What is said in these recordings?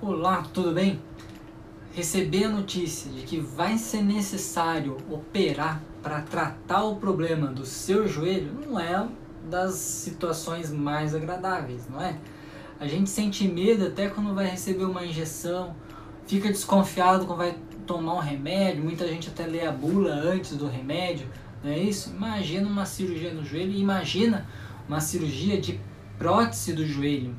Olá, tudo bem? Receber a notícia de que vai ser necessário operar para tratar o problema do seu joelho não é das situações mais agradáveis, não é? A gente sente medo até quando vai receber uma injeção, fica desconfiado quando vai tomar um remédio, muita gente até lê a bula antes do remédio, não é isso? Imagina uma cirurgia no joelho, imagina uma cirurgia de prótese do joelho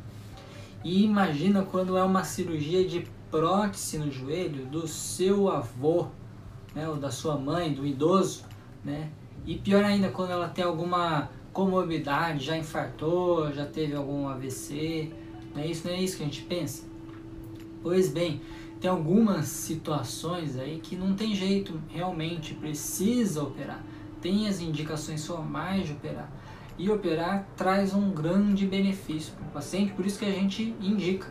e imagina quando é uma cirurgia de prótese no joelho do seu avô, né, ou da sua mãe, do idoso, né? E pior ainda quando ela tem alguma comorbidade, já infartou, já teve algum AVC, não é isso, não é isso que a gente pensa? Pois bem, tem algumas situações aí que não tem jeito, realmente precisa operar. Tem as indicações formais de operar e operar traz um grande benefício para o paciente, por isso que a gente indica.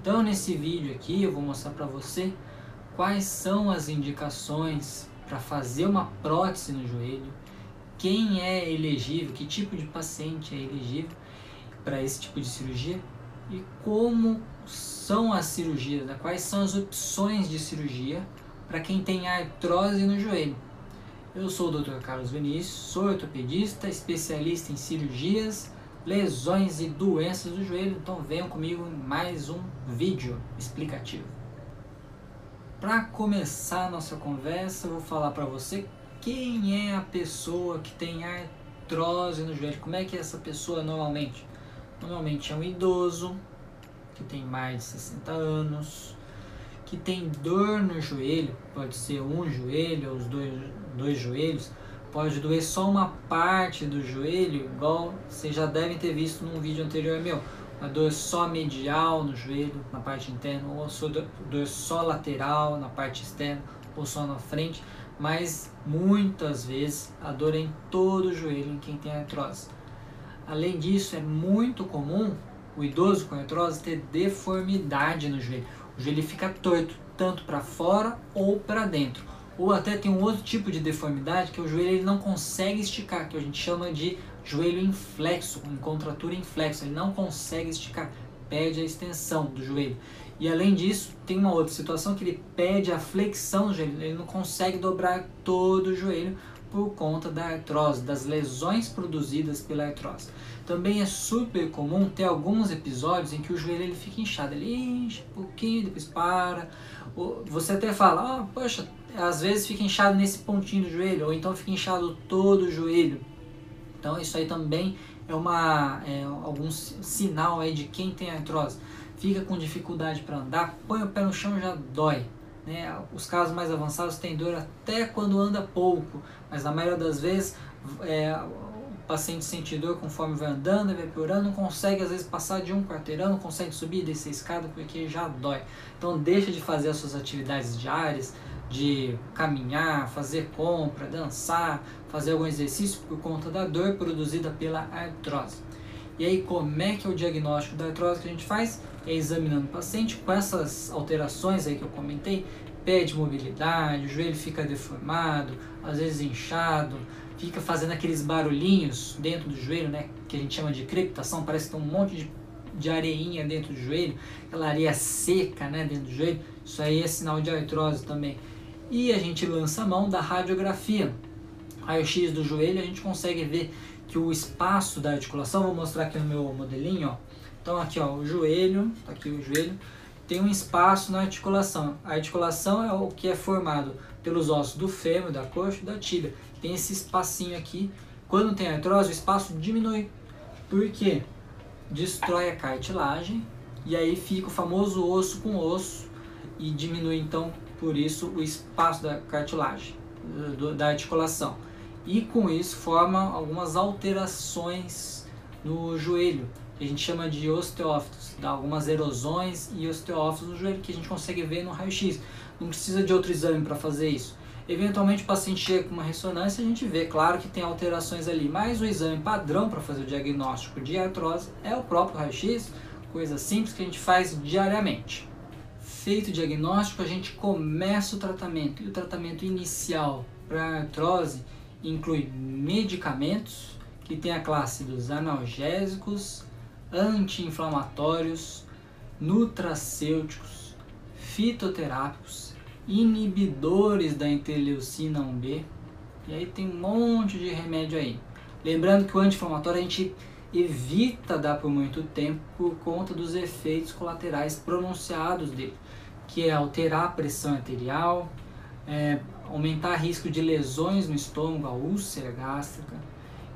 Então nesse vídeo aqui eu vou mostrar para você quais são as indicações para fazer uma prótese no joelho, quem é elegível, que tipo de paciente é elegível para esse tipo de cirurgia e como são as cirurgias, né? quais são as opções de cirurgia para quem tem artrose no joelho. Eu sou o Dr. Carlos Vinícius, sou ortopedista, especialista em cirurgias, lesões e doenças do joelho, então venham comigo em mais um vídeo explicativo. Para começar a nossa conversa, eu vou falar para você quem é a pessoa que tem artrose no joelho, como é que é essa pessoa normalmente? Normalmente é um idoso que tem mais de 60 anos, que tem dor no joelho, pode ser um joelho ou os dois, dois joelhos, pode doer só uma parte do joelho, igual vocês já devem ter visto num vídeo anterior meu, uma dor só medial no joelho, na parte interna, ou dor só lateral na parte externa, ou só na frente, mas muitas vezes a dor é em todo o joelho em quem tem artrose. Além disso, é muito comum o idoso com artrose ter deformidade no joelho. O joelho fica torto, tanto para fora ou para dentro. Ou até tem um outro tipo de deformidade que o joelho ele não consegue esticar, que a gente chama de joelho inflexo, em contratura inflexo. Ele não consegue esticar, perde a extensão do joelho. E além disso, tem uma outra situação que ele pede a flexão do joelho, ele não consegue dobrar todo o joelho por conta da artrose, das lesões produzidas pela artrose. Também é super comum ter alguns episódios em que o joelho ele fica inchado, ele enche um pouquinho, depois para. Você até fala, oh, poxa, às vezes fica inchado nesse pontinho do joelho, ou então fica inchado todo o joelho. Então isso aí também é uma é, algum sinal aí de quem tem artrose. Fica com dificuldade para andar, põe o pé no chão já dói. Né? Os casos mais avançados têm dor até quando anda pouco, mas na maioria das vezes é, o paciente sente dor conforme vai andando, vai piorando, não consegue às vezes passar de um quarteirão, não consegue subir e descer a escada porque já dói. Então deixa de fazer as suas atividades diárias, de caminhar, fazer compra, dançar, fazer algum exercício por conta da dor produzida pela artrose. E aí, como é que é o diagnóstico da artrose que a gente faz? É examinando o paciente com essas alterações aí que eu comentei, perde mobilidade, o joelho fica deformado, às vezes inchado, fica fazendo aqueles barulhinhos dentro do joelho, né, que a gente chama de crepitação, parece que tem um monte de, de areinha dentro do joelho, aquela areia seca, né, dentro do joelho, isso aí é sinal de artrose também. E a gente lança a mão da radiografia, raio-x do joelho, a gente consegue ver que o espaço da articulação, vou mostrar aqui no meu modelinho, ó. Então aqui ó, o joelho, tá aqui o joelho, tem um espaço na articulação. A articulação é o que é formado pelos ossos do fêmur, da coxa e da tíbia. Tem esse espacinho aqui. Quando tem artrose, o espaço diminui. Por quê? Destrói a cartilagem e aí fica o famoso osso com osso e diminui então por isso o espaço da cartilagem, da articulação e com isso forma algumas alterações no joelho, que a gente chama de osteófitos, dá algumas erosões e osteófitos no joelho que a gente consegue ver no raio-x. Não precisa de outro exame para fazer isso. Eventualmente o paciente chega com uma ressonância a gente vê, claro que tem alterações ali, mas o exame padrão para fazer o diagnóstico de artrose é o próprio raio-x, coisa simples que a gente faz diariamente. Feito o diagnóstico, a gente começa o tratamento. E o tratamento inicial para artrose inclui medicamentos, que tem a classe dos analgésicos, anti-inflamatórios, nutracêuticos, fitoterápicos, inibidores da interleucina 1B. E aí tem um monte de remédio aí. Lembrando que o anti-inflamatório a gente evita dar por muito tempo por conta dos efeitos colaterais pronunciados dele, que é alterar a pressão arterial, é, aumentar risco de lesões no estômago, a úlcera gástrica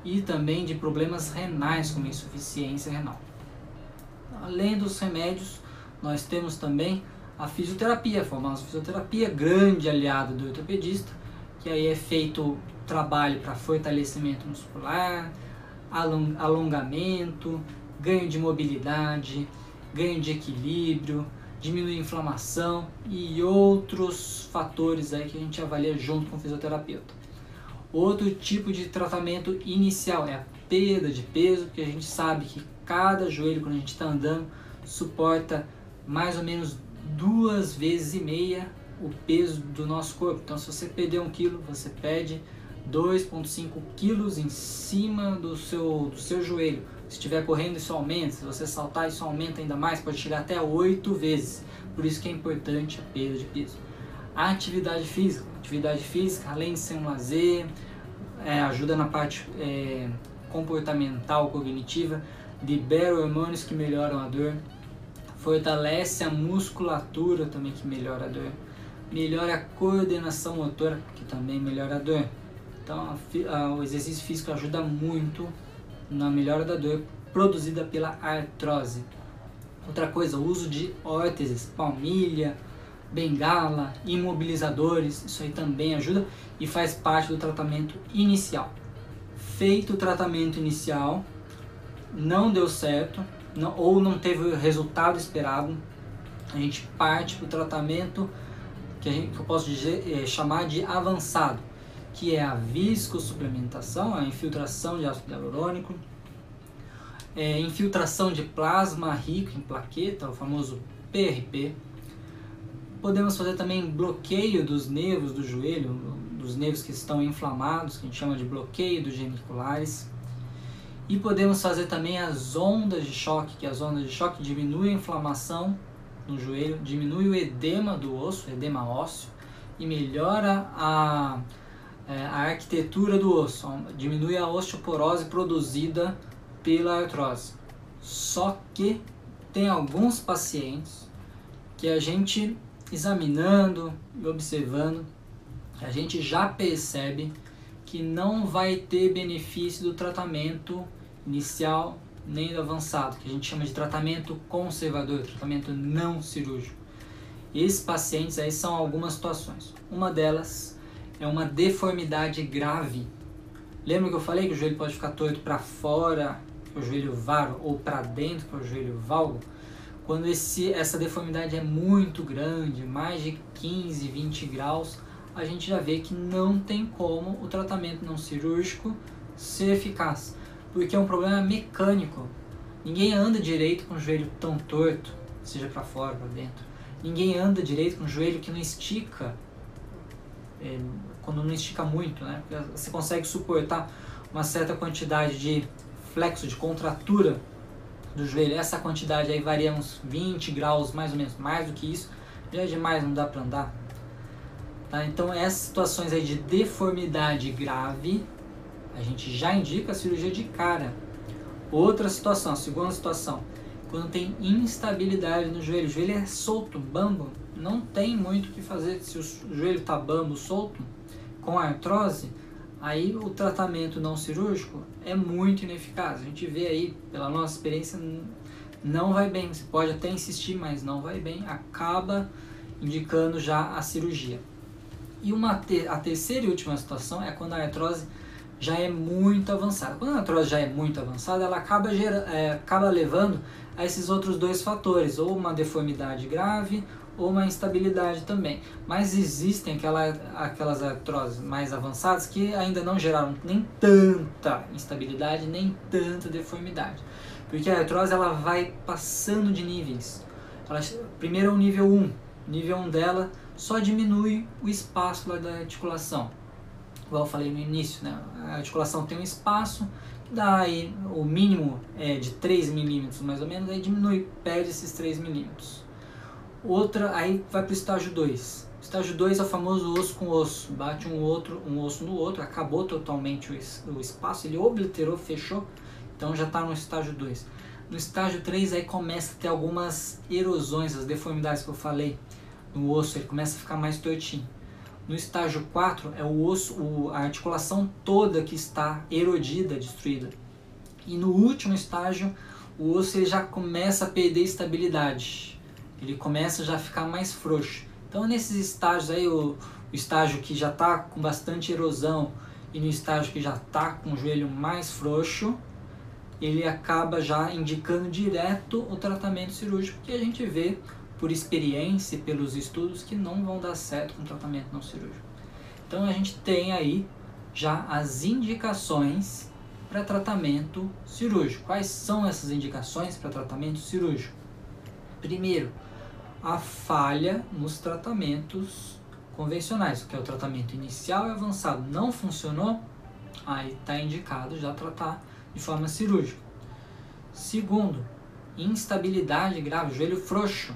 e também de problemas renais como insuficiência renal. Além dos remédios, nós temos também a fisioterapia, a famosa fisioterapia, grande aliado do ortopedista, que aí é feito trabalho para fortalecimento muscular, alongamento, ganho de mobilidade, ganho de equilíbrio, diminuir a inflamação e outros fatores aí que a gente avalia junto com o fisioterapeuta. Outro tipo de tratamento inicial é a perda de peso, que a gente sabe que cada joelho quando a gente está andando suporta mais ou menos duas vezes e meia o peso do nosso corpo. Então, se você perder um quilo, você perde 2,5 quilos em cima do seu, do seu joelho. Se estiver correndo, isso aumenta. Se você saltar, isso aumenta ainda mais. Pode chegar até 8 vezes. Por isso que é importante a perda de peso. A atividade física. atividade física, além de ser um lazer, é, ajuda na parte é, comportamental, cognitiva, libera hormônios que melhoram a dor, fortalece a musculatura também que melhora a dor, melhora a coordenação motora que também melhora a dor. Então a, a, o exercício físico ajuda muito na melhora da dor produzida pela artrose. Outra coisa, o uso de órteses, palmilha, bengala, imobilizadores, isso aí também ajuda e faz parte do tratamento inicial. Feito o tratamento inicial, não deu certo não, ou não teve o resultado esperado, a gente parte para o tratamento que, gente, que, eu posso dizer, é, chamar de avançado, que é a viscosuplementação, a infiltração de ácido hialurônico, é, infiltração de plasma rico em plaqueta, o famoso PRP. Podemos fazer também bloqueio dos nervos do joelho, dos nervos que estão inflamados, que a gente chama de bloqueio dos geniculares. E podemos fazer também as ondas de choque, que as ondas de choque diminuem a inflamação no joelho, diminui o edema do osso, edema ósseo, e melhora a, é, a arquitetura do osso, diminui a osteoporose produzida pela artrose. Só que tem alguns pacientes que a gente examinando e observando, a gente já percebe que não vai ter benefício do tratamento inicial nem do avançado, que a gente chama de tratamento conservador, tratamento não cirúrgico. Esses pacientes aí são algumas situações. Uma delas é uma deformidade grave. Lembra que eu falei que o joelho pode ficar torto para fora, que é o joelho varo, ou para dentro, que é o joelho valgo? Quando esse, essa deformidade é muito grande, mais de 15, 20 graus, a gente já vê que não tem como o tratamento não cirúrgico ser eficaz porque é um problema mecânico. Ninguém anda direito com o joelho tão torto, seja para fora, para dentro. Ninguém anda direito com o joelho que não estica, é, quando não estica muito, né? Você consegue suportar uma certa quantidade de flexo, de contratura do joelho. Essa quantidade aí varia uns 20 graus, mais ou menos, mais do que isso. Já é demais, não dá para andar. Tá? Então essas situações aí de deformidade grave a gente já indica a cirurgia de cara. Outra situação, segunda situação, quando tem instabilidade no joelho, o joelho é solto, bambo, não tem muito o que fazer se o joelho está bambo, solto, com artrose, aí o tratamento não cirúrgico é muito ineficaz. A gente vê aí, pela nossa experiência, não vai bem. Você pode até insistir, mas não vai bem, acaba indicando já a cirurgia. E uma te a terceira e última situação é quando a artrose já é muito avançada. Quando a artrose já é muito avançada, ela acaba, é, acaba levando a esses outros dois fatores, ou uma deformidade grave ou uma instabilidade também. Mas existem aquela, aquelas artroses mais avançadas que ainda não geraram nem tanta instabilidade, nem tanta deformidade. Porque a artrose ela vai passando de níveis. Ela, primeiro é o nível 1. O nível 1 dela só diminui o espaço da articulação igual eu falei no início, né? a articulação tem um espaço daí o mínimo é de 3 milímetros mais ou menos, aí diminui, perde esses 3 milímetros. Outra, aí vai para o estágio 2. Estágio 2 é o famoso osso com osso, bate um outro, um osso no outro, acabou totalmente o, o espaço, ele obliterou, fechou, então já está no estágio 2. No estágio 3 aí começa a ter algumas erosões, as deformidades que eu falei no osso, ele começa a ficar mais tortinho. No estágio 4 é o osso, o, a articulação toda que está erodida, destruída. E no último estágio, o osso ele já começa a perder estabilidade. Ele começa já a ficar mais frouxo. Então nesses estágios aí, o, o estágio que já está com bastante erosão e no estágio que já está com o joelho mais frouxo, ele acaba já indicando direto o tratamento cirúrgico que a gente vê por experiência e pelos estudos que não vão dar certo com tratamento não cirúrgico. Então a gente tem aí já as indicações para tratamento cirúrgico. Quais são essas indicações para tratamento cirúrgico? Primeiro, a falha nos tratamentos convencionais, que é o tratamento inicial e avançado. Não funcionou? Aí está indicado já tratar de forma cirúrgica. Segundo, instabilidade grave, joelho frouxo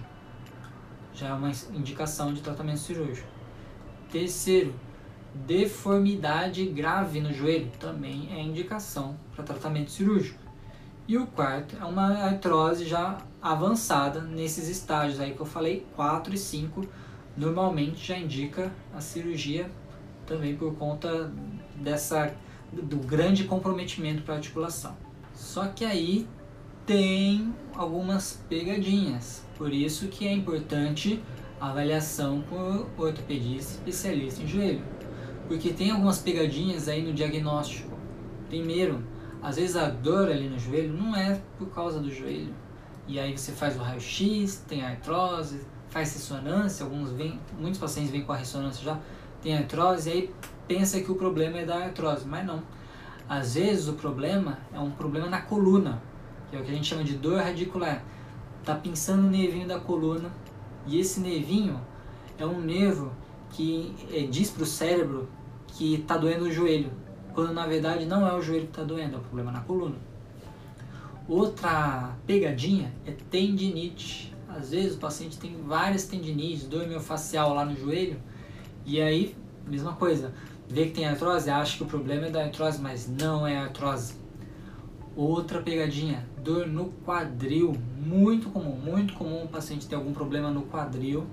já é uma indicação de tratamento cirúrgico. Terceiro, deformidade grave no joelho, também é indicação para tratamento cirúrgico. E o quarto é uma artrose já avançada nesses estágios aí que eu falei, 4 e 5, normalmente já indica a cirurgia também por conta dessa do grande comprometimento para a articulação. Só que aí tem algumas pegadinhas. Por isso que é importante a avaliação por ortopedista especialista em joelho. Porque tem algumas pegadinhas aí no diagnóstico. Primeiro, às vezes a dor ali no joelho não é por causa do joelho. E aí você faz o raio-x, tem artrose, faz ressonância, alguns vêm, muitos pacientes vêm com a ressonância já, tem artrose, e aí pensa que o problema é da artrose, mas não. Às vezes o problema é um problema na coluna, que é o que a gente chama de dor radicular. Tá pinçando o nervinho da coluna e esse nervinho é um nervo que é, diz para o cérebro que está doendo o joelho, quando na verdade não é o joelho que está doendo, é o problema na coluna. Outra pegadinha é tendinite. Às vezes o paciente tem várias tendinites, dor miofascial lá no joelho, e aí, mesma coisa, vê que tem artrose, acha que o problema é da artrose, mas não é artrose. Outra pegadinha, dor no quadril, muito comum, muito comum o paciente ter algum problema no quadril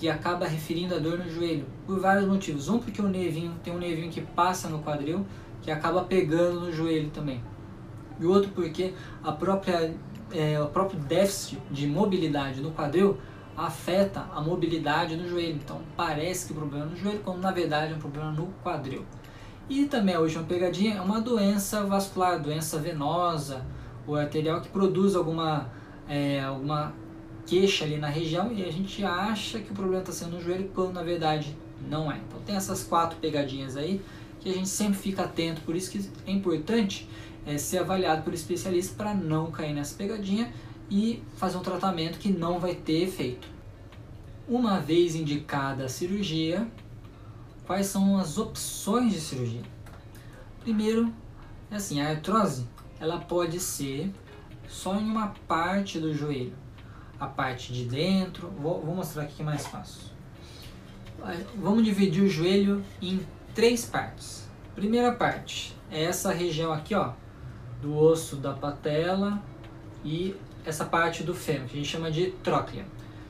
que acaba referindo a dor no joelho por vários motivos. Um porque o nervinho tem um nervinho que passa no quadril que acaba pegando no joelho também. E outro porque a própria é, o próprio déficit de mobilidade no quadril afeta a mobilidade no joelho. Então parece que o problema é no joelho, quando na verdade é um problema no quadril. E também a última pegadinha é uma doença vascular, doença venosa ou arterial que produz alguma, é, alguma queixa ali na região e a gente acha que o problema está sendo no joelho quando na verdade não é. Então tem essas quatro pegadinhas aí que a gente sempre fica atento, por isso que é importante é, ser avaliado por especialista para não cair nessa pegadinha e fazer um tratamento que não vai ter efeito. Uma vez indicada a cirurgia, quais são as opções de cirurgia. Primeiro, é assim, a artrose ela pode ser só em uma parte do joelho. A parte de dentro, vou, vou mostrar aqui que é mais fácil. Vamos dividir o joelho em três partes. Primeira parte é essa região aqui, ó, do osso da patela e essa parte do fêmur, que a gente chama de tróclea.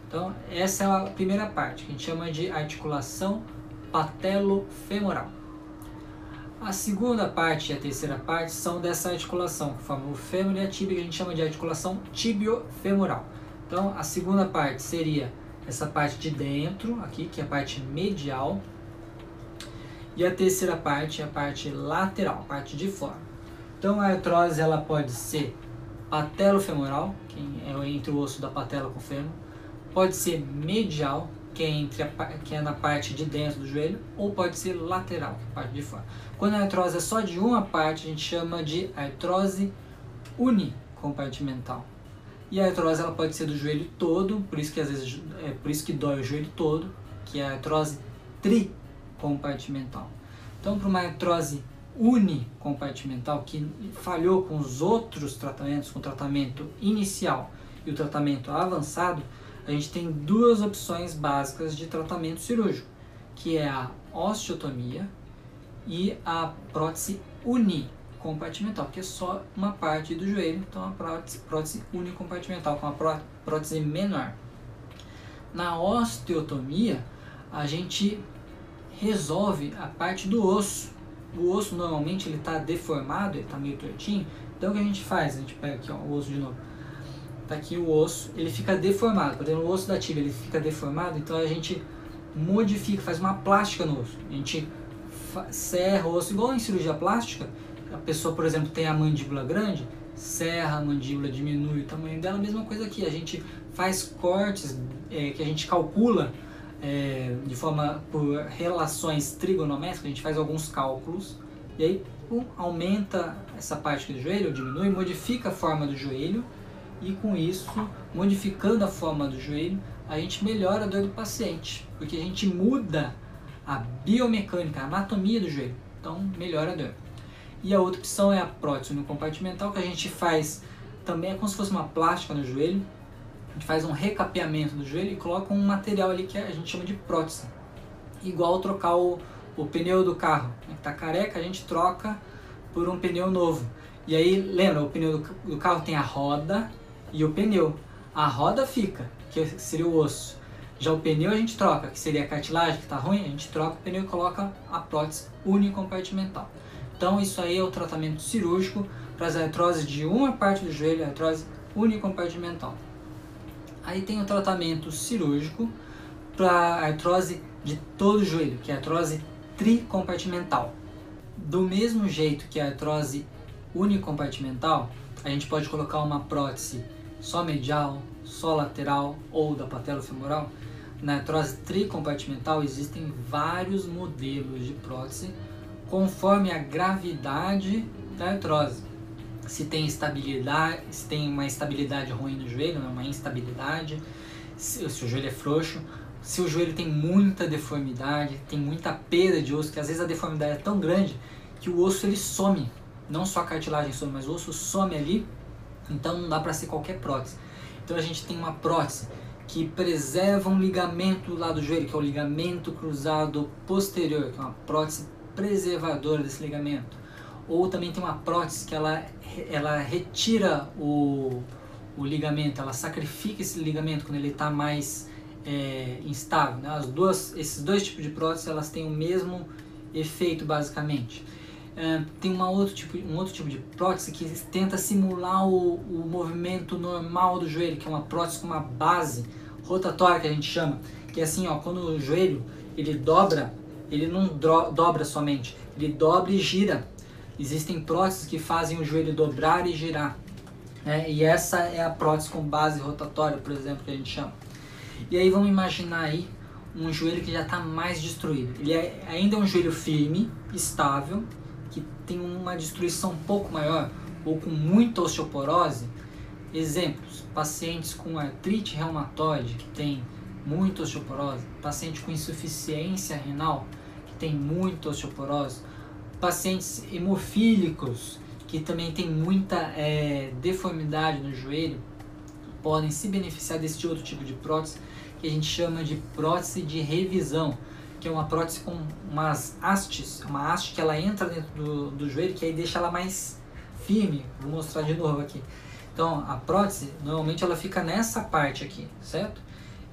Então, essa é a primeira parte, que a gente chama de articulação patelofemoral. A segunda parte e a terceira parte são dessa articulação, que forma o fêmur e a tíbia, que a gente chama de articulação tibiofemoral. Então, a segunda parte seria essa parte de dentro, aqui, que é a parte medial. E a terceira parte é a parte lateral, a parte de fora. Então, a artrose ela pode ser patelofemoral, que é entre o osso da patela com o fêmur. Pode ser medial, que é, entre a, que é na parte de dentro do joelho, ou pode ser lateral, que é a parte de fora. Quando a artrose é só de uma parte, a gente chama de artrose unicompartimental. E a artrose ela pode ser do joelho todo, por isso que às vezes é por isso que dói o joelho todo, que é a artrose tricompartimental. Então, para uma artrose unicompartimental, que falhou com os outros tratamentos, com o tratamento inicial e o tratamento avançado, a gente tem duas opções básicas de tratamento cirúrgico, que é a osteotomia e a prótese unicompartimental, que é só uma parte do joelho, então a prótese, prótese unicompartimental, com a prótese menor. Na osteotomia, a gente resolve a parte do osso. O osso normalmente ele está deformado, ele está meio tortinho. Então o que a gente faz? A gente pega aqui ó, o osso de novo. Tá aqui o osso, ele fica deformado. Por exemplo, o osso da tibia ele fica deformado, então a gente modifica, faz uma plástica no osso. A gente serra o osso, igual em cirurgia plástica. A pessoa, por exemplo, tem a mandíbula grande, serra a mandíbula, diminui o tamanho dela. Mesma coisa aqui, a gente faz cortes é, que a gente calcula é, de forma por relações trigonométricas, a gente faz alguns cálculos e aí pum, aumenta essa parte do joelho, diminui, modifica a forma do joelho e com isso, modificando a forma do joelho, a gente melhora a dor do paciente, porque a gente muda a biomecânica, a anatomia do joelho, então melhora a dor. E a outra opção é a prótese no compartimental, que a gente faz também é como se fosse uma plástica no joelho, a gente faz um recapeamento do joelho e coloca um material ali que a gente chama de prótese. Igual trocar o, o pneu do carro, né, que está careca, a gente troca por um pneu novo. E aí, lembra, o pneu do, do carro tem a roda e o pneu. A roda fica, que seria o osso. Já o pneu a gente troca, que seria a cartilagem que está ruim, a gente troca o pneu e coloca a prótese unicompartimental. Então isso aí é o tratamento cirúrgico para as artroses de uma parte do joelho, artrose unicompartimental. Aí tem o tratamento cirúrgico para artrose de todo o joelho, que é a artrose tricompartimental. Do mesmo jeito que a artrose unicompartimental, a gente pode colocar uma prótese só medial, só lateral ou da patelofemoral. Na artrose tricompartimental existem vários modelos de prótese conforme a gravidade da artrose se tem estabilidade, se tem uma estabilidade ruim no joelho, né, uma instabilidade, se, se o joelho é frouxo, se o joelho tem muita deformidade, tem muita perda de osso, que às vezes a deformidade é tão grande que o osso ele some, não só a cartilagem some, mas o osso some ali, então não dá para ser qualquer prótese. Então a gente tem uma prótese que preserva um ligamento lá do joelho, que é o ligamento cruzado posterior, que é uma prótese preservadora desse ligamento ou também tem uma prótese que ela, ela retira o, o ligamento, ela sacrifica esse ligamento quando ele está mais é, instável. Né? As duas, esses dois tipos de prótese elas têm o mesmo efeito basicamente. É, tem uma outro tipo, um outro tipo de prótese que tenta simular o, o movimento normal do joelho, que é uma prótese com uma base rotatória que a gente chama, que é assim, ó, quando o joelho ele dobra, ele não dobra somente, ele dobra e gira. Existem próteses que fazem o joelho dobrar e girar. Né? E essa é a prótese com base rotatória, por exemplo, que a gente chama. E aí vamos imaginar aí um joelho que já está mais destruído. Ele é, ainda é um joelho firme, estável, que tem uma destruição um pouco maior ou com muita osteoporose. Exemplos: pacientes com artrite reumatoide, que tem muita osteoporose, paciente com insuficiência renal, tem muita osteoporose, pacientes hemofílicos que também tem muita é, deformidade no joelho podem se beneficiar desse outro tipo de prótese que a gente chama de prótese de revisão, que é uma prótese com umas hastes, uma haste que ela entra dentro do, do joelho que aí deixa ela mais firme. Vou mostrar de novo aqui. Então, a prótese, normalmente ela fica nessa parte aqui, certo?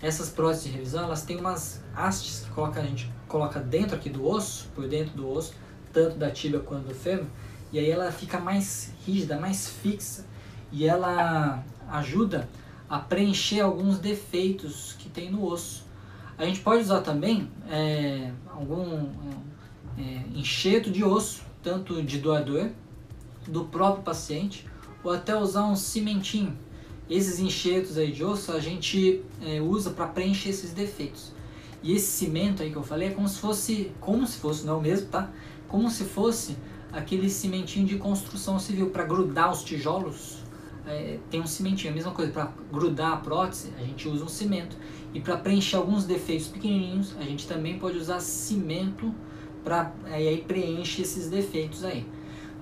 Essas próteses de revisão, elas têm umas hastes que coloca, a gente coloca dentro aqui do osso, por dentro do osso, tanto da tíbia quanto do fêmur, e aí ela fica mais rígida, mais fixa, e ela ajuda a preencher alguns defeitos que tem no osso. A gente pode usar também é, algum é, enxerto de osso, tanto de doador, do próprio paciente, ou até usar um cimentinho. Esses enxertos aí de osso a gente é, usa para preencher esses defeitos. E esse cimento aí que eu falei é como se fosse, como se fosse, não é mesmo, tá? como se fosse aquele cimentinho de construção civil para grudar os tijolos. É, tem um cimentinho, a mesma coisa, para grudar a prótese, a gente usa um cimento. E para preencher alguns defeitos pequenininhos, a gente também pode usar cimento para aí preenche esses defeitos aí.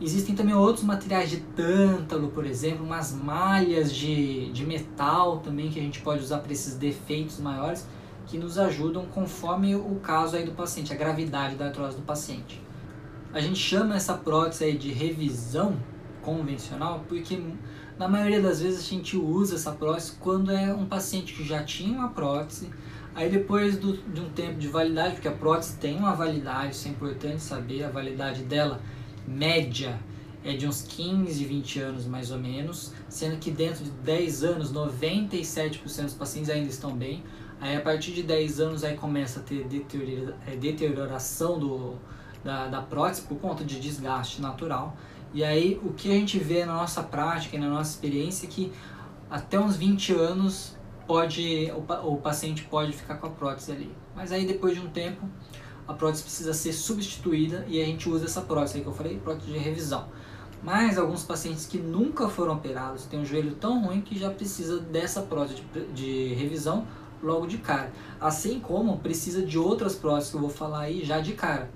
Existem também outros materiais de tântalo, por exemplo, umas malhas de, de metal também que a gente pode usar para esses defeitos maiores que nos ajudam conforme o caso aí do paciente, a gravidade da artrose do paciente. A gente chama essa prótese aí de revisão convencional porque na maioria das vezes a gente usa essa prótese quando é um paciente que já tinha uma prótese, aí depois do, de um tempo de validade, porque a prótese tem uma validade, isso é importante saber, a validade dela média é de uns 15, 20 anos mais ou menos, sendo que dentro de 10 anos 97% dos pacientes ainda estão bem. Aí a partir de 10 anos aí começa a ter é, deterioração do, da, da prótese por conta de desgaste natural. E aí o que a gente vê na nossa prática e na nossa experiência é que até uns 20 anos pode o, o paciente pode ficar com a prótese ali. Mas aí depois de um tempo a prótese precisa ser substituída e a gente usa essa prótese aí que eu falei, prótese de revisão. Mas alguns pacientes que nunca foram operados têm um joelho tão ruim que já precisa dessa prótese de, de revisão logo de cara. Assim como precisa de outras próteses que eu vou falar aí já de cara.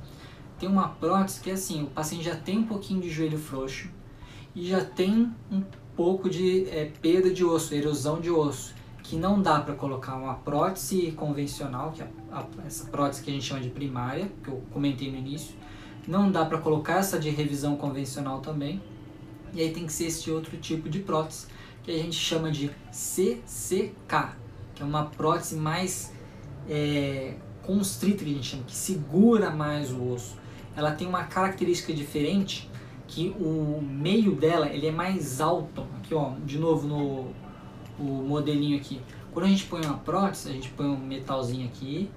Tem uma prótese que é assim, o paciente já tem um pouquinho de joelho frouxo e já tem um pouco de é, perda de osso, erosão de osso que não dá para colocar uma prótese convencional, que é a, essa prótese que a gente chama de primária, que eu comentei no início, não dá para colocar essa de revisão convencional também, e aí tem que ser esse outro tipo de prótese, que a gente chama de CCK, que é uma prótese mais é, constrita, que a gente chama, que segura mais o osso. Ela tem uma característica diferente, que o meio dela ele é mais alto, aqui ó, de novo no o modelinho aqui. Quando a gente põe uma prótese, a gente põe um metalzinho aqui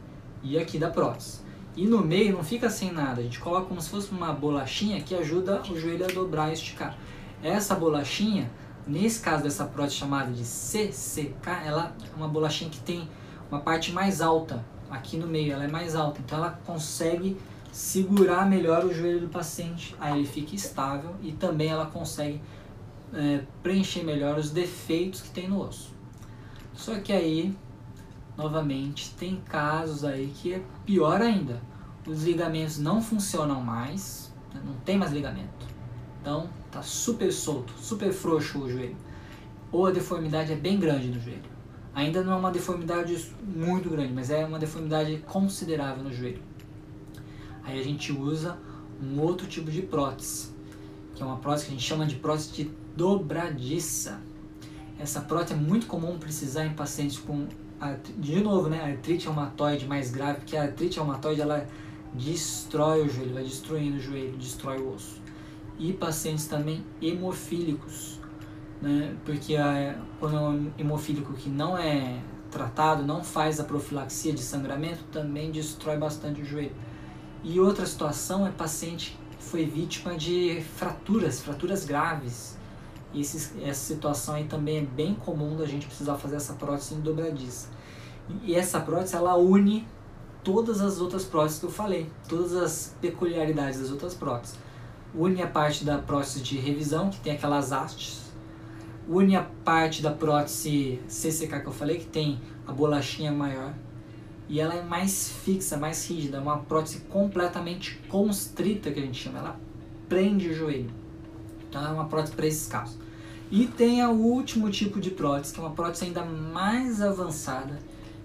e aqui da prótese. E no meio não fica sem nada, a gente coloca como se fosse uma bolachinha que ajuda o joelho a dobrar e esticar. Essa bolachinha, nesse caso dessa prótese chamada de CCK, ela é uma bolachinha que tem uma parte mais alta aqui no meio, ela é mais alta, então ela consegue segurar melhor o joelho do paciente, aí ele fica estável e também ela consegue é, preencher melhor os defeitos que tem no osso. Só que aí, novamente, tem casos aí que é pior ainda. Os ligamentos não funcionam mais, né? não tem mais ligamento. Então, tá super solto, super frouxo o joelho. Ou a deformidade é bem grande no joelho. Ainda não é uma deformidade muito grande, mas é uma deformidade considerável no joelho. Aí a gente usa um outro tipo de prótese, que é uma prótese que a gente chama de prótese de dobradiça. Essa prótese é muito comum precisar em pacientes com, de novo, né, artrite reumatoide mais grave, porque a artrite reumatoide ela destrói o joelho, vai destruindo o joelho, destrói o osso. E pacientes também hemofílicos, né, porque a, quando é um hemofílico que não é tratado, não faz a profilaxia de sangramento, também destrói bastante o joelho. E outra situação é paciente que foi vítima de fraturas, fraturas graves, e esse, essa situação aí também é bem comum da gente precisar fazer essa prótese em dobradiça. E essa prótese ela une todas as outras próteses que eu falei, todas as peculiaridades das outras próteses. Une a parte da prótese de revisão, que tem aquelas hastes. Une a parte da prótese CCK que eu falei, que tem a bolachinha maior. E ela é mais fixa, mais rígida, é uma prótese completamente constrita que a gente chama. Ela prende o joelho. Então é uma prótese para esses casos. E tem o último tipo de prótese, que é uma prótese ainda mais avançada,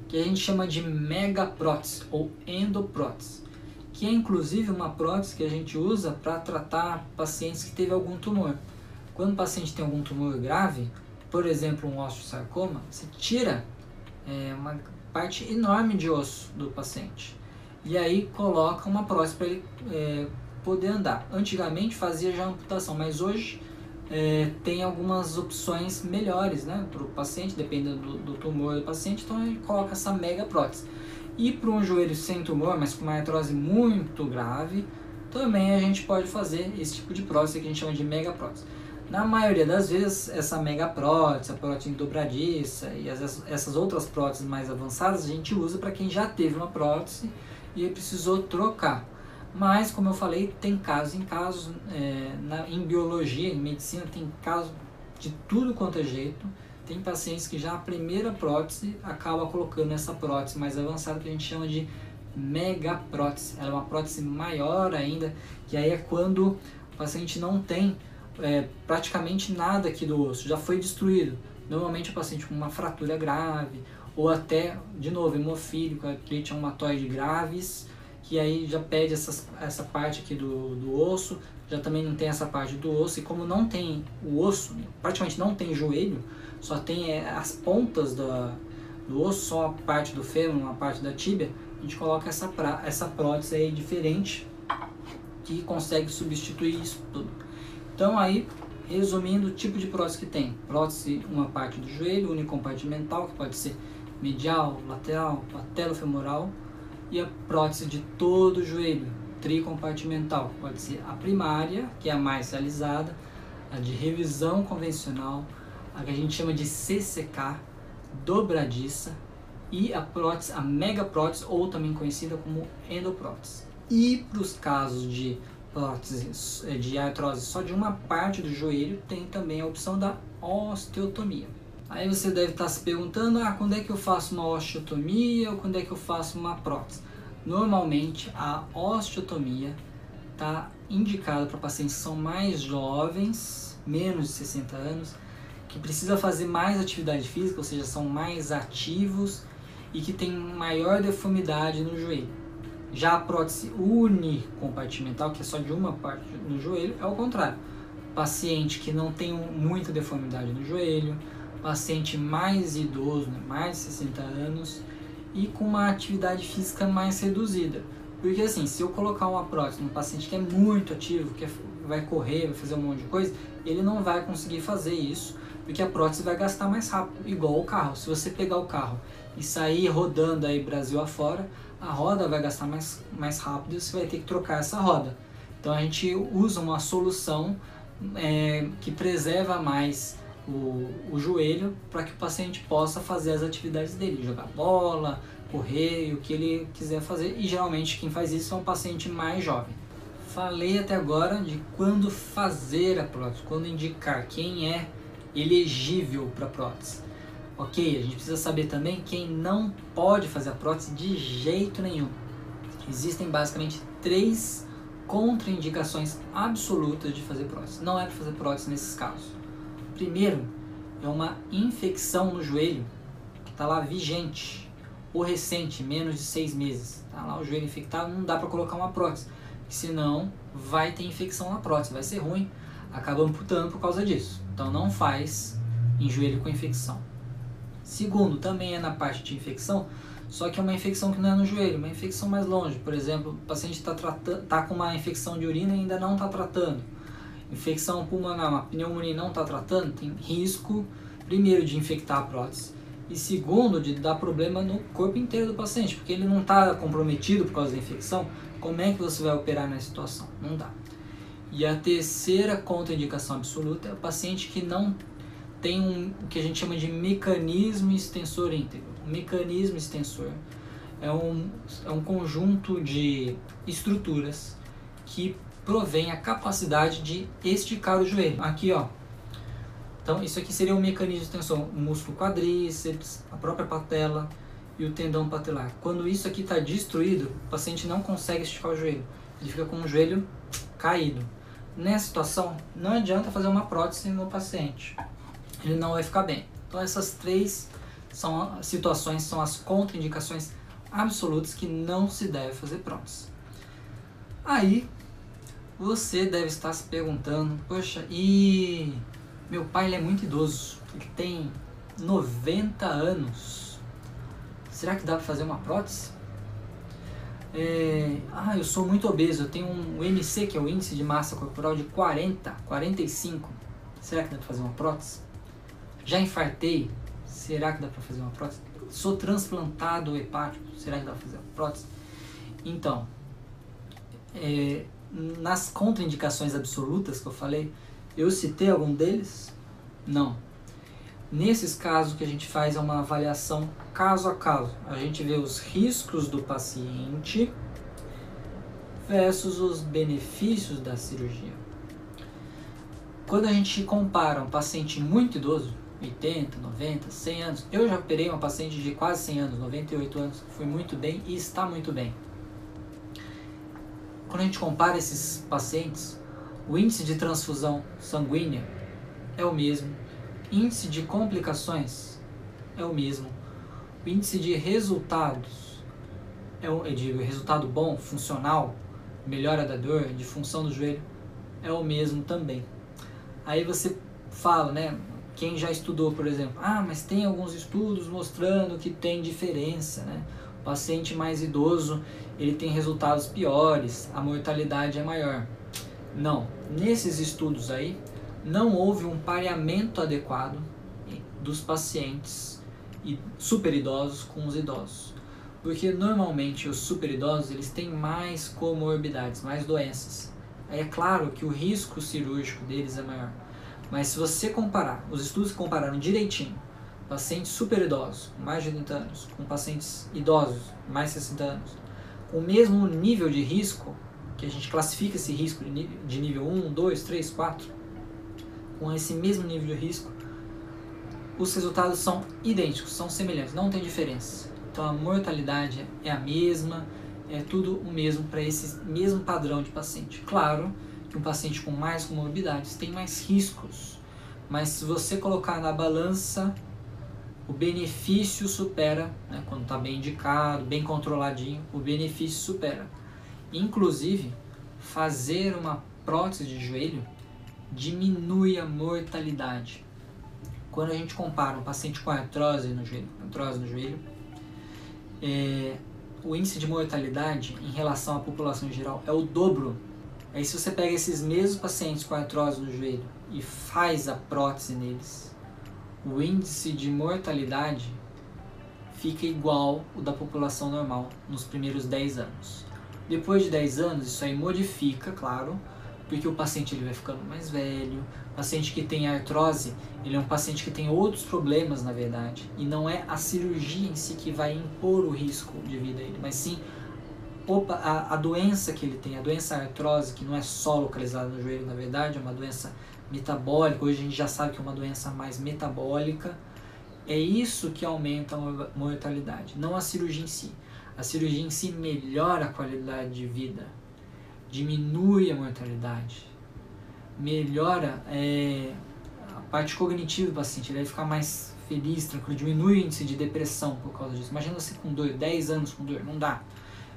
que a gente chama de megaprótese ou endoprótese, que é inclusive uma prótese que a gente usa para tratar pacientes que teve algum tumor. Quando o paciente tem algum tumor grave, por exemplo, um osteosarcoma, você tira é, uma parte enorme de osso do paciente e aí coloca uma prótese para ele é, poder andar. Antigamente fazia já amputação, mas hoje é, tem algumas opções melhores né, para o paciente, dependendo do, do, tumor do paciente, então gente coloca essa mega prótese. E para um joelho sem tumor, mas com uma artrose muito grave, também a gente pode fazer esse tipo de prótese que a gente chama de mega prótese. Na maioria das vezes, essa mega prótese, a prótese dobradiça e as, essas outras próteses mais avançadas a gente usa para quem já teve uma prótese e precisou trocar. Mas, como eu falei, tem casos em casos, é, na, em biologia, em medicina, tem casos de tudo quanto é jeito. Tem pacientes que já a primeira prótese acaba colocando essa prótese mais avançada que a gente chama de mega prótese. Ela é uma prótese maior ainda, que aí é quando o paciente não tem é, praticamente nada aqui do osso, já foi destruído. Normalmente o paciente com uma fratura grave, ou até, de novo, hemofílico, artrite reumatoide graves, que aí já pede essas, essa parte aqui do, do osso, já também não tem essa parte do osso, e como não tem o osso, praticamente não tem joelho, só tem é, as pontas da, do osso, só a parte do fêmur, uma parte da tíbia, a gente coloca essa, pra, essa prótese aí diferente, que consegue substituir isso tudo. Então aí, resumindo o tipo de prótese que tem. Prótese, uma parte do joelho, unicompartimental, que pode ser medial, lateral, patelofemoral, e a prótese de todo o joelho, tricompartimental. Pode ser a primária, que é a mais realizada, a de revisão convencional, a que a gente chama de CCK, dobradiça, e a prótese, a megaprótese, ou também conhecida como endoprótese. E para os casos de prótese eh, de artrose só de uma parte do joelho, tem também a opção da osteotomia. Aí você deve estar se perguntando, ah, quando é que eu faço uma osteotomia ou quando é que eu faço uma prótese? Normalmente a osteotomia está indicada para pacientes que são mais jovens, menos de 60 anos, que precisa fazer mais atividade física, ou seja, são mais ativos e que tem maior deformidade no joelho. Já a prótese unicompartimental, que é só de uma parte no joelho, é o contrário. Paciente que não tem muita deformidade no joelho, paciente mais idoso, né, mais de 60 anos e com uma atividade física mais reduzida. Porque assim, se eu colocar uma prótese num paciente que é muito ativo, que é, vai correr, vai fazer um monte de coisa, ele não vai conseguir fazer isso, porque a prótese vai gastar mais rápido, igual o carro. Se você pegar o carro e sair rodando aí Brasil afora, a roda vai gastar mais, mais rápido e você vai ter que trocar essa roda. Então a gente usa uma solução é, que preserva mais o, o joelho para que o paciente possa fazer as atividades dele, jogar bola, correr, o que ele quiser fazer. E geralmente quem faz isso é um paciente mais jovem. Falei até agora de quando fazer a prótese, quando indicar quem é elegível para prótese. Ok, a gente precisa saber também quem não pode fazer a prótese de jeito nenhum. Existem basicamente três contraindicações absolutas de fazer prótese. Não é para fazer prótese nesses casos. Primeiro, é uma infecção no joelho que está lá vigente ou recente, menos de seis meses. Está lá o joelho infectado, não dá para colocar uma prótese, senão vai ter infecção na prótese, vai ser ruim, acaba amputando por causa disso. Então não faz em joelho com infecção. Segundo, também é na parte de infecção, só que é uma infecção que não é no joelho, uma infecção mais longe. Por exemplo, o paciente está tá com uma infecção de urina e ainda não está tratando infecção pulmonar, uma pneumonia não está tratando, tem risco, primeiro, de infectar a prótese e segundo, de dar problema no corpo inteiro do paciente, porque ele não está comprometido por causa da infecção. Como é que você vai operar nessa situação? Não dá. E a terceira contraindicação absoluta é o paciente que não tem um, o que a gente chama de mecanismo extensor íntegro. O mecanismo extensor é um, é um conjunto de estruturas que provém a capacidade de esticar o joelho. Aqui, ó. Então, isso aqui seria um mecanismo de tensão, o músculo quadríceps, a própria patela e o tendão patelar. Quando isso aqui está destruído, o paciente não consegue esticar o joelho. Ele fica com o joelho caído. Nessa situação, não adianta fazer uma prótese no paciente. Ele não vai ficar bem. Então, essas três são situações, são as contraindicações absolutas que não se deve fazer prótese. Aí, você deve estar se perguntando, poxa, e meu pai ele é muito idoso, ele tem 90 anos. Será que dá para fazer uma prótese? É, ah, eu sou muito obeso, eu tenho um IMC, que é o índice de massa corporal, de 40, 45. Será que dá para fazer uma prótese? Já infartei? Será que dá para fazer uma prótese? Sou transplantado hepático? Será que dá para fazer uma prótese? Então, é, nas contraindicações absolutas que eu falei, eu citei algum deles? Não. Nesses casos que a gente faz é uma avaliação caso a caso. A gente vê os riscos do paciente versus os benefícios da cirurgia. Quando a gente compara um paciente muito idoso, 80, 90, 100 anos, eu já operei uma paciente de quase 100 anos, 98 anos, foi muito bem e está muito bem quando a gente compara esses pacientes, o índice de transfusão sanguínea é o mesmo, índice de complicações é o mesmo, o índice de resultados é o, de resultado bom, funcional, melhora da dor, de função do joelho é o mesmo também. Aí você fala, né? Quem já estudou, por exemplo, ah, mas tem alguns estudos mostrando que tem diferença, né? Paciente mais idoso, ele tem resultados piores, a mortalidade é maior. Não, nesses estudos aí, não houve um pareamento adequado dos pacientes super idosos com os idosos. Porque normalmente os super idosos eles têm mais comorbidades, mais doenças. É claro que o risco cirúrgico deles é maior. Mas se você comparar, os estudos compararam direitinho, pacientes super idosos, mais de 80 anos, com pacientes idosos, mais de 60 anos, com o mesmo nível de risco, que a gente classifica esse risco de nível 1, 2, 3, 4, com esse mesmo nível de risco, os resultados são idênticos, são semelhantes, não tem diferença. Então a mortalidade é a mesma, é tudo o mesmo para esse mesmo padrão de paciente. Claro que um paciente com mais comorbidades tem mais riscos, mas se você colocar na balança, o benefício supera, né, quando está bem indicado, bem controladinho, o benefício supera. Inclusive, fazer uma prótese de joelho diminui a mortalidade. Quando a gente compara um paciente com artrose no joelho, artrose no joelho, é, o índice de mortalidade em relação à população em geral é o dobro. Aí se você pega esses mesmos pacientes com artrose no joelho e faz a prótese neles, o índice de mortalidade fica igual o da população normal nos primeiros 10 anos. Depois de 10 anos, isso aí modifica, claro, porque o paciente ele vai ficando mais velho. O paciente que tem artrose, ele é um paciente que tem outros problemas, na verdade, e não é a cirurgia em si que vai impor o risco de vida a ele, mas sim opa, a, a doença que ele tem, a doença artrose, que não é só localizada no joelho, na verdade, é uma doença metabólica. Hoje a gente já sabe que é uma doença mais metabólica. É isso que aumenta a mortalidade, não a cirurgia em si. A cirurgia em si melhora a qualidade de vida, diminui a mortalidade, melhora é, a parte cognitiva do paciente, ele vai ficar mais feliz, tranquilo, diminui o índice de depressão por causa disso. Imagina você com dor, 10 anos com dor, não dá.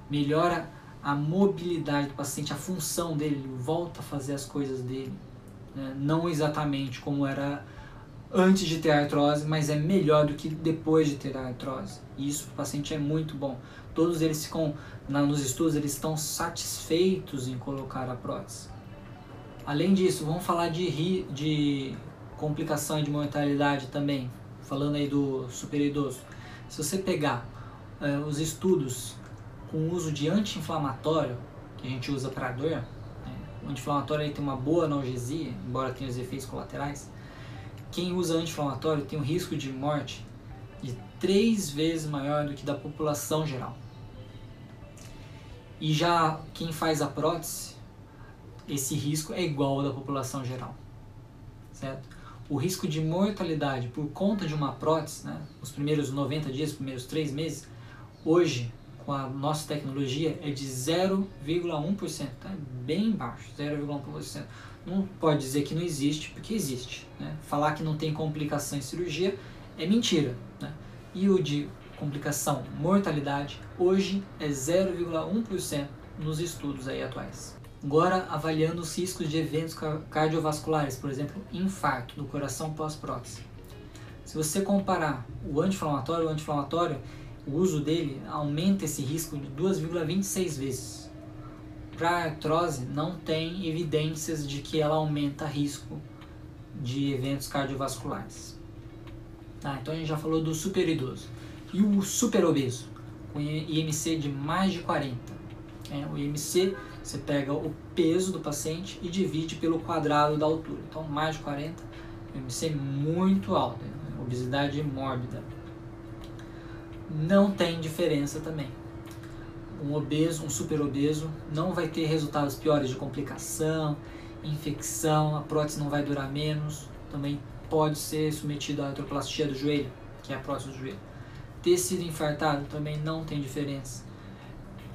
Melhora a mobilidade do paciente, a função dele, ele volta a fazer as coisas dele. Né? Não exatamente como era antes de ter artrose, mas é melhor do que depois de ter a artrose. E isso para o paciente é muito bom. Todos eles ficam, nos estudos, eles estão satisfeitos em colocar a prótese. Além disso, vamos falar de, de complicação e de mortalidade também, falando aí do super idoso. Se você pegar uh, os estudos com uso de anti-inflamatório, que a gente usa para dor? O anti-inflamatório tem uma boa analgesia, embora tenha os efeitos colaterais, quem usa anti-inflamatório tem um risco de morte de três vezes maior do que da população geral. E já quem faz a prótese, esse risco é igual ao da população geral, certo? O risco de mortalidade por conta de uma prótese, né, os primeiros 90 dias, os primeiros 3 meses, hoje, com a nossa tecnologia, é de 0,1%, tá? bem baixo, 0,1%. Não pode dizer que não existe, porque existe. Né? Falar que não tem complicação em cirurgia é mentira. Né? E o de complicação, mortalidade, hoje é 0,1% nos estudos aí atuais. Agora, avaliando os riscos de eventos cardiovasculares, por exemplo, infarto do coração pós-prótese. Se você comparar o anti-inflamatório, o anti-inflamatório, o uso dele aumenta esse risco de 2,26 vezes para artrose não tem evidências de que ela aumenta risco de eventos cardiovasculares. Tá, então a gente já falou do super idoso. E o super obeso, com IMC de mais de 40. É, o IMC, você pega o peso do paciente e divide pelo quadrado da altura. Então, mais de 40, IMC muito alto, né? obesidade mórbida. Não tem diferença também um obeso, um super obeso, não vai ter resultados piores de complicação, infecção, a prótese não vai durar menos, também pode ser submetido à artroplastia do joelho, que é a prótese do joelho. Ter sido infartado também não tem diferença.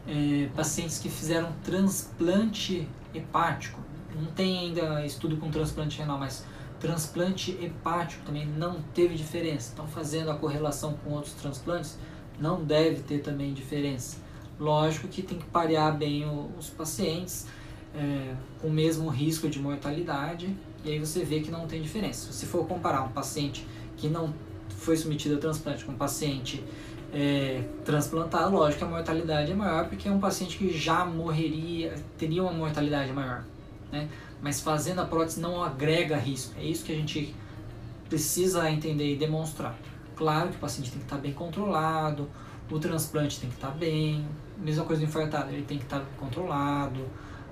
é, pacientes que fizeram transplante hepático. Não tem ainda estudo com transplante renal, mas transplante hepático também não teve diferença. Então, fazendo a correlação com outros transplantes, não deve ter também diferença. Lógico que tem que parear bem os pacientes é, com o mesmo risco de mortalidade, e aí você vê que não tem diferença. Se for comparar um paciente que não foi submetido a transplante com um paciente é, transplantado, lógico que a mortalidade é maior porque é um paciente que já morreria, teria uma mortalidade maior. Né? Mas fazendo a prótese não agrega risco. É isso que a gente precisa entender e demonstrar. Claro que o paciente tem que estar bem controlado, o transplante tem que estar bem, mesma coisa do infartado, ele tem que estar controlado,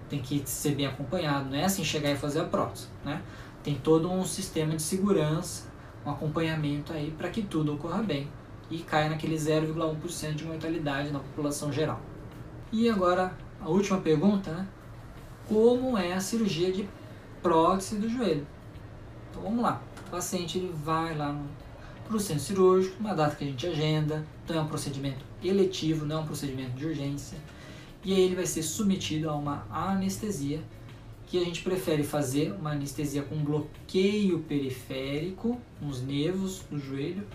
tem que ser bem acompanhado, não é assim chegar e fazer a prótese, né? Tem todo um sistema de segurança, um acompanhamento aí para que tudo ocorra bem e caia naquele 0,1% de mortalidade na população geral. E agora a última pergunta, né? Como é a cirurgia de prótese do joelho? Então vamos lá. O paciente ele vai lá para o centro cirúrgico, uma data que a gente agenda, então é um procedimento eletivo, não é um procedimento de urgência. E aí ele vai ser submetido a uma anestesia, que a gente prefere fazer uma anestesia com bloqueio periférico, nos nervos do joelho,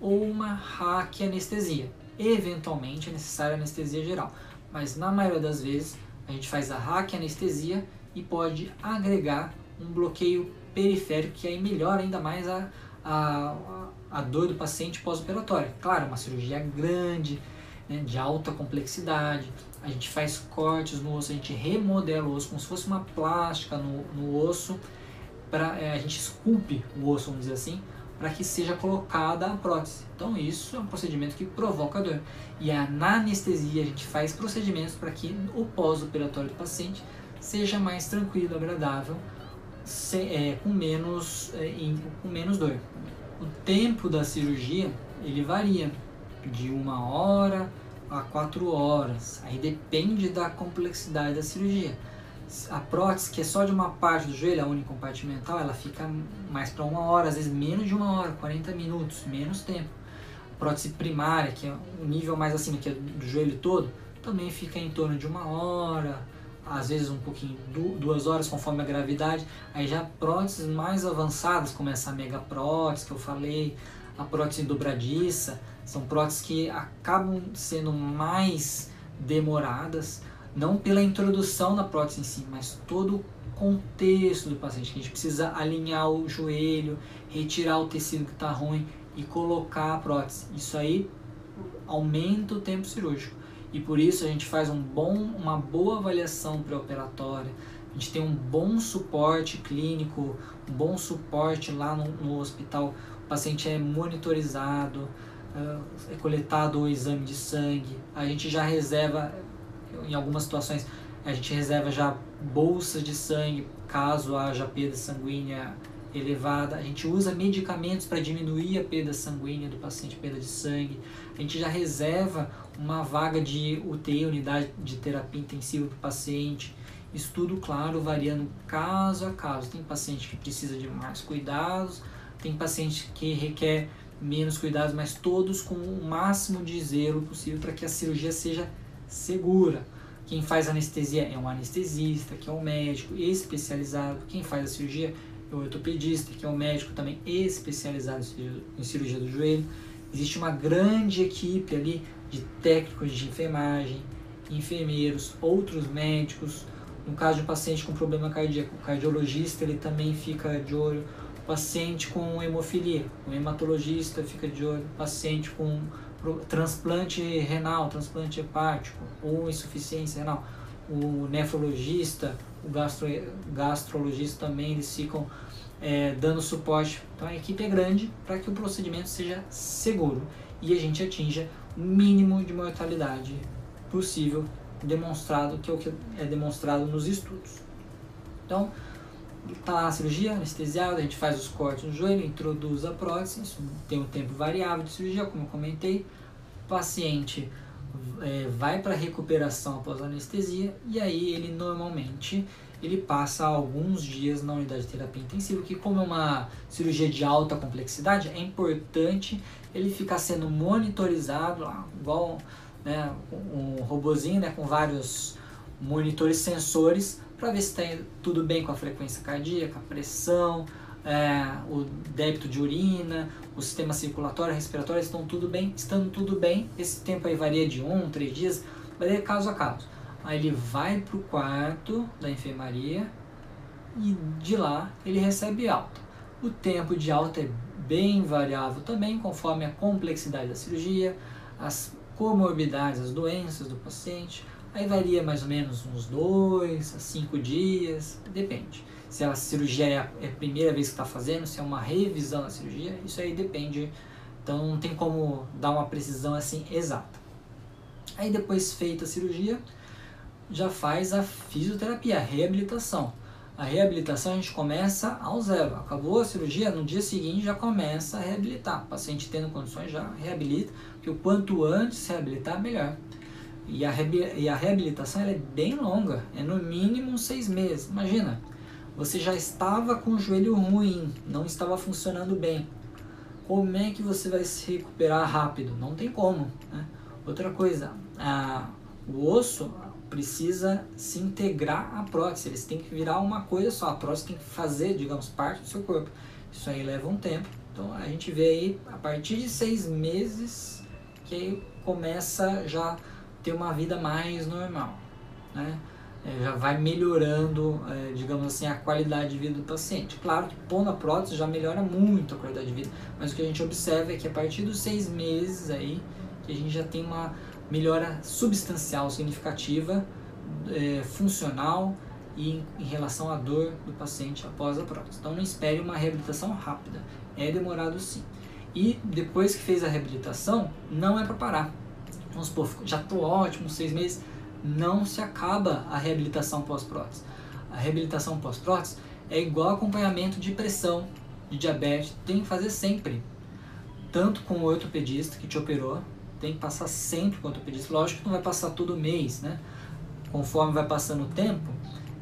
ou uma raquianestesia. Eventualmente é necessária anestesia geral, mas na maioria das vezes a gente faz a raquianestesia e pode agregar um bloqueio periférico que aí melhora ainda mais a, a, a dor do paciente pós-operatório. Claro, uma cirurgia grande, né, de alta complexidade, a gente faz cortes no osso, a gente remodela o osso como se fosse uma plástica no, no osso, pra, é, a gente esculpe o osso, vamos dizer assim, para que seja colocada a prótese. Então isso é um procedimento que provoca dor. E a, na anestesia a gente faz procedimentos para que o pós-operatório do paciente seja mais tranquilo, agradável, é, com, menos, é, in, com menos dor. O tempo da cirurgia ele varia de uma hora a quatro horas. Aí depende da complexidade da cirurgia a prótese, que é só de uma parte do joelho, a unicompartimental, ela fica mais para uma hora, às vezes menos de uma hora, 40 minutos, menos tempo. A prótese primária, que é o nível mais acima, que é do joelho todo, também fica em torno de uma hora, às vezes um pouquinho, duas horas, conforme a gravidade. Aí já próteses mais avançadas, como essa mega prótese que eu falei, a prótese dobradiça, são próteses que acabam sendo mais demoradas, não pela introdução da prótese em si, mas todo o contexto do paciente, que a gente precisa alinhar o joelho, retirar o tecido que está ruim e colocar a prótese. Isso aí aumenta o tempo cirúrgico. E por isso a gente faz um bom, uma boa avaliação pré-operatória, a gente tem um bom suporte clínico, um bom suporte lá no, no hospital, o paciente é monitorizado, é coletado o exame de sangue, a gente já reserva em algumas situações a gente reserva já bolsas de sangue caso haja perda sanguínea elevada. A gente usa medicamentos para diminuir a perda sanguínea do paciente, perda de sangue. A gente já reserva uma vaga de UTI, unidade de terapia intensiva para o paciente. Isso tudo, claro, variando caso a caso. Tem paciente que precisa de mais cuidados, tem paciente que requer menos cuidados, mas todos com o máximo de zelo possível para que a cirurgia seja segura. Quem faz anestesia é um anestesista, que é um médico especializado. Quem faz a cirurgia é o ortopedista, que é um médico também especializado em cirurgia do joelho. Existe uma grande equipe ali de técnicos de enfermagem, enfermeiros, outros médicos. No caso de um paciente com problema cardíaco, o cardiologista ele também fica de olho. O paciente com hemofilia, o hematologista fica de olho. O paciente com transplante renal, transplante hepático ou insuficiência renal. O nefrologista, o gastro, gastrologista também, eles ficam é, dando suporte. Então a equipe é grande para que o procedimento seja seguro e a gente atinja o mínimo de mortalidade possível, demonstrado que é o que é demonstrado nos estudos. Então, tá lá a cirurgia, anestesiada, a gente faz os cortes no joelho, introduz a prótese, isso tem um tempo variável de cirurgia, como eu comentei. O paciente é, vai para recuperação após a anestesia e aí ele normalmente ele passa alguns dias na unidade de terapia intensiva, que como é uma cirurgia de alta complexidade, é importante ele ficar sendo monitorizado, igual né, um robozinho né, com vários monitores sensores para ver se está tudo bem com a frequência cardíaca, a pressão, é, o débito de urina, o sistema circulatório, respiratório estão tudo bem, estando tudo bem, esse tempo aí varia de um, três dias, varia caso a caso. Aí ele vai para o quarto da enfermaria e de lá ele recebe alta. O tempo de alta é bem variável também, conforme a complexidade da cirurgia, as comorbidades, as doenças do paciente. Aí varia mais ou menos uns dois a cinco dias, depende. Se a cirurgia é a, é primeira vez que está fazendo, se é uma revisão da cirurgia, isso aí depende. Então não tem como dar uma precisão assim exata. Aí depois feita a cirurgia, já faz a fisioterapia, a reabilitação. A reabilitação a gente começa ao zero. Acabou a cirurgia, no dia seguinte já começa a reabilitar. O paciente tendo condições já reabilita, porque o quanto antes reabilitar, melhor. E a, e a reabilitação é bem longa, é no mínimo seis meses. Imagina, você já estava com o joelho ruim, não estava funcionando bem. Como é que você vai se recuperar rápido? Não tem como. Né? Outra coisa, a, o osso, precisa se integrar à prótese, eles têm que virar uma coisa só, a prótese tem que fazer, digamos, parte do seu corpo. Isso aí leva um tempo. Então a gente vê aí, a partir de seis meses, que começa já ter uma vida mais normal, né? É, já vai melhorando, é, digamos assim, a qualidade de vida do paciente. Claro que pondo a prótese já melhora muito a qualidade de vida, mas o que a gente observa é que a partir dos seis meses aí, que a gente já tem uma melhora substancial, significativa, é, funcional e em, relação à dor do paciente após a prótese. Então não espere uma reabilitação rápida, é demorado sim. E depois que fez a reabilitação, não é para parar. Vamos supor, já estou ótimo, seis meses, não se acaba a reabilitação pós-prótese. A reabilitação pós-prótese é igual acompanhamento de pressão, de diabetes, tem que fazer sempre. Tanto com o ortopedista que te operou, tem que passar sempre com o ortopedista. Lógico que não vai passar todo mês, né? Conforme vai passando o tempo,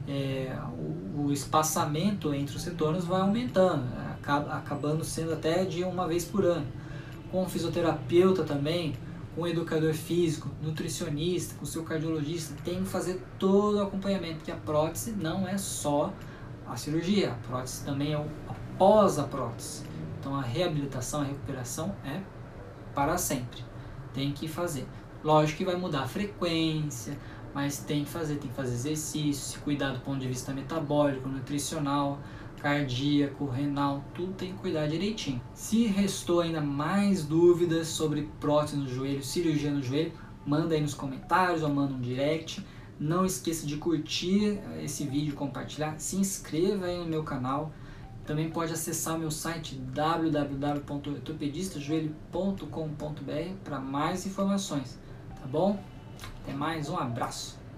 é, o, o, espaçamento entre os retornos vai aumentando, acaba, acabando sendo até de uma vez por ano. Com o fisioterapeuta também, com o educador físico, nutricionista, com seu cardiologista, tem que fazer todo o acompanhamento, porque a prótese não é só a cirurgia, a prótese também é o após a prótese. Então a reabilitação, a recuperação é para sempre tem que fazer. Lógico que vai mudar a frequência, mas tem que fazer, tem que fazer exercício, se cuidar do ponto de vista metabólico, nutricional, cardíaco, renal, tudo tem que cuidar direitinho. Se restou ainda mais dúvidas sobre prótese no joelho, cirurgia no joelho, manda aí nos comentários ou manda um direct. Não esqueça de curtir esse vídeo, compartilhar, se inscreva aí no meu canal também pode acessar o meu site www.ortopedistajoelho.com.br para mais informações, tá bom? Até mais, um abraço!